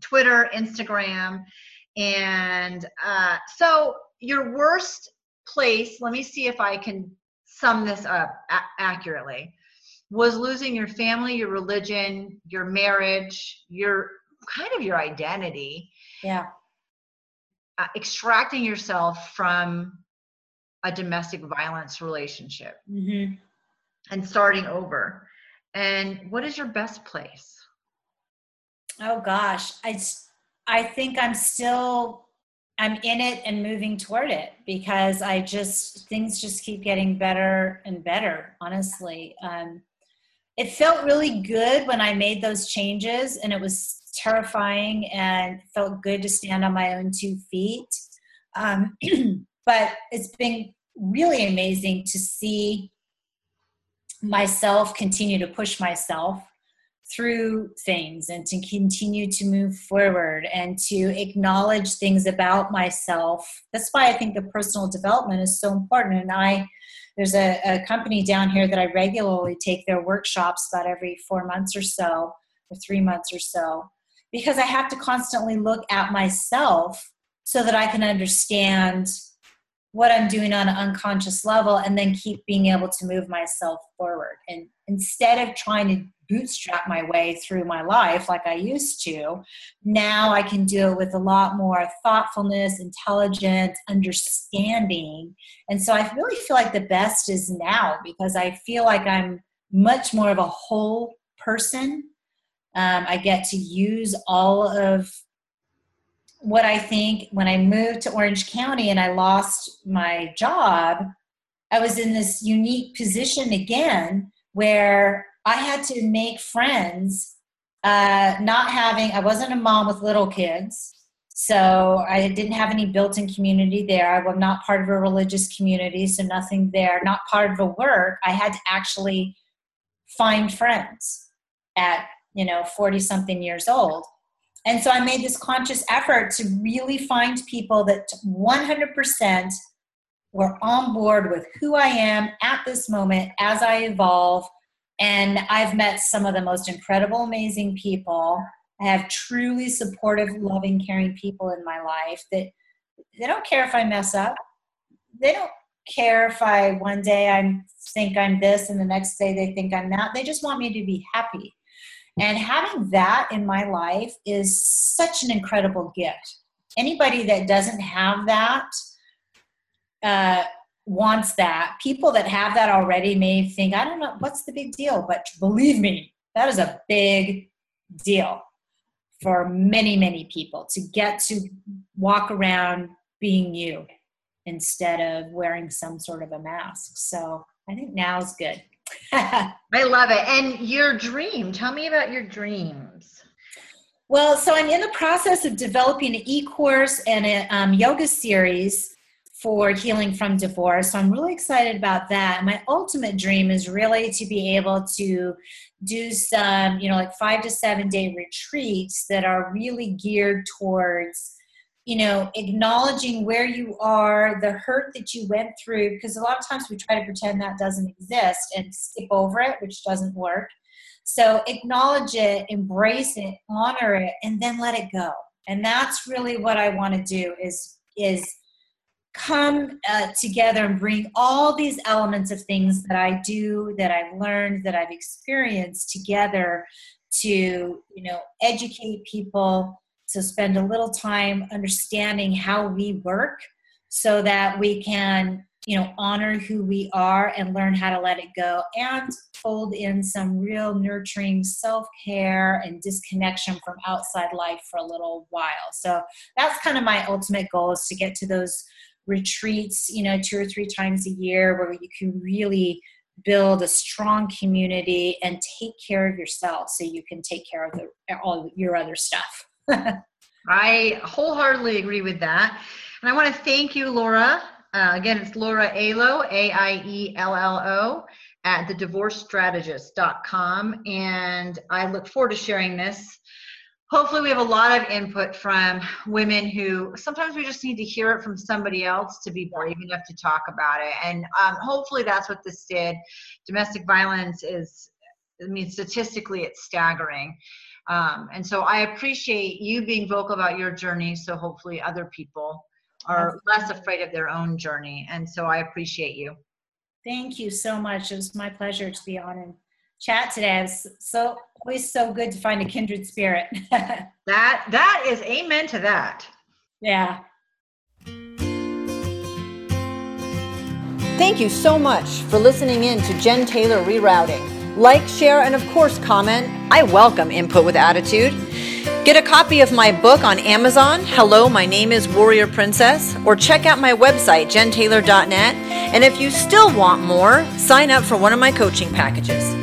Twitter, Instagram. And uh, so, your worst place, let me see if I can sum this up a- accurately, was losing your family, your religion, your marriage, your kind of your identity. Yeah. Uh, extracting yourself from a domestic violence relationship mm-hmm. and starting over. And what is your best place? Oh gosh, I I think I'm still I'm in it and moving toward it because I just things just keep getting better and better. Honestly, um, it felt really good when I made those changes, and it was terrifying and felt good to stand on my own two feet. Um, but it's been really amazing to see myself continue to push myself through things and to continue to move forward and to acknowledge things about myself. That's why I think the personal development is so important. And I, there's a, a company down here that I regularly take their workshops about every four months or so, or three months or so, because I have to constantly look at myself so that I can understand what I'm doing on an unconscious level and then keep being able to move myself forward. And instead of trying to bootstrap my way through my life like I used to. Now I can do it with a lot more thoughtfulness, intelligence, understanding. And so I really feel like the best is now because I feel like I'm much more of a whole person. Um, I get to use all of what I think when I moved to Orange County and I lost my job, I was in this unique position again where I had to make friends, uh, not having, I wasn't a mom with little kids. So I didn't have any built-in community there. I was not part of a religious community, so nothing there. Not part of a work. I had to actually find friends at you know 40 something years old and so i made this conscious effort to really find people that 100% were on board with who i am at this moment as i evolve and I've met some of the most incredible, amazing people. I have truly supportive, loving, caring people in my life that they don't care if I mess up. They don't care if I one day I think I'm this and the next day they think I'm that. They just want me to be happy. And having that in my life is such an incredible gift. Anybody that doesn't have that uh, wants that. People that have that already may think, I don't know, what's the big deal? But believe me, that is a big deal for many, many people to get to walk around being you instead of wearing some sort of a mask. So I think now is good. I love it. And your dream, tell me about your dreams. Well, so I'm in the process of developing an e course and a um, yoga series for healing from divorce. So I'm really excited about that. My ultimate dream is really to be able to do some, you know, like five to seven day retreats that are really geared towards, you know, acknowledging where you are, the hurt that you went through, because a lot of times we try to pretend that doesn't exist and skip over it, which doesn't work. So acknowledge it, embrace it, honor it, and then let it go. And that's really what I want to do is is come uh, together and bring all these elements of things that I do, that I've learned, that I've experienced together to, you know, educate people, to spend a little time understanding how we work so that we can, you know, honor who we are and learn how to let it go and fold in some real nurturing self-care and disconnection from outside life for a little while. So that's kind of my ultimate goal is to get to those retreats, you know, two or three times a year where you can really build a strong community and take care of yourself so you can take care of the, all your other stuff. I wholeheartedly agree with that. And I want to thank you, Laura. Uh, again, it's Laura Aiello, A I E L L O, at thedivorcestrategist.com. And I look forward to sharing this hopefully we have a lot of input from women who sometimes we just need to hear it from somebody else to be brave enough to talk about it and um, hopefully that's what this did domestic violence is i mean statistically it's staggering um, and so i appreciate you being vocal about your journey so hopefully other people are less afraid of their own journey and so i appreciate you thank you so much it was my pleasure to be on and chat today. It's so always so good to find a kindred spirit. that that is amen to that. Yeah. Thank you so much for listening in to Jen Taylor Rerouting. Like, share, and of course, comment. I welcome input with attitude. Get a copy of my book on Amazon, Hello, My Name is Warrior Princess, or check out my website, jentaylor.net. And if you still want more, sign up for one of my coaching packages.